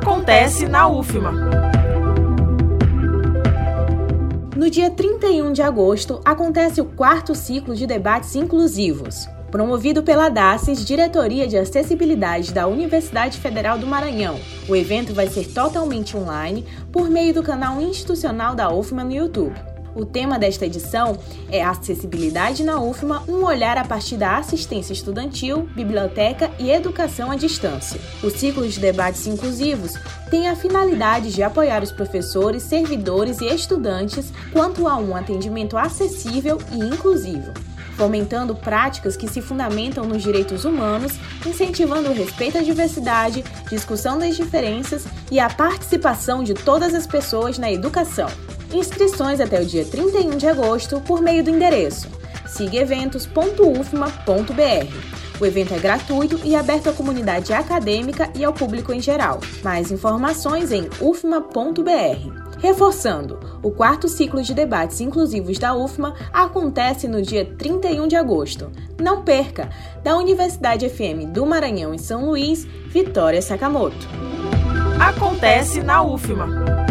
acontece na UFMA. No dia 31 de agosto, acontece o quarto ciclo de debates inclusivos. Promovido pela DACES, Diretoria de Acessibilidade da Universidade Federal do Maranhão. O evento vai ser totalmente online por meio do canal institucional da UFMA no YouTube. O tema desta edição é Acessibilidade na UFMA, um olhar a partir da assistência estudantil, biblioteca e educação à distância. O ciclo de debates inclusivos tem a finalidade de apoiar os professores, servidores e estudantes quanto a um atendimento acessível e inclusivo fomentando práticas que se fundamentam nos direitos humanos, incentivando o respeito à diversidade, discussão das diferenças e a participação de todas as pessoas na educação. Inscrições até o dia 31 de agosto por meio do endereço sigeventos.ufma.br. O evento é gratuito e aberto à comunidade acadêmica e ao público em geral. Mais informações em ufma.br. Reforçando, o quarto ciclo de debates inclusivos da UFMA acontece no dia 31 de agosto. Não perca! Da Universidade FM do Maranhão em São Luís, Vitória Sakamoto. Acontece na UFMA.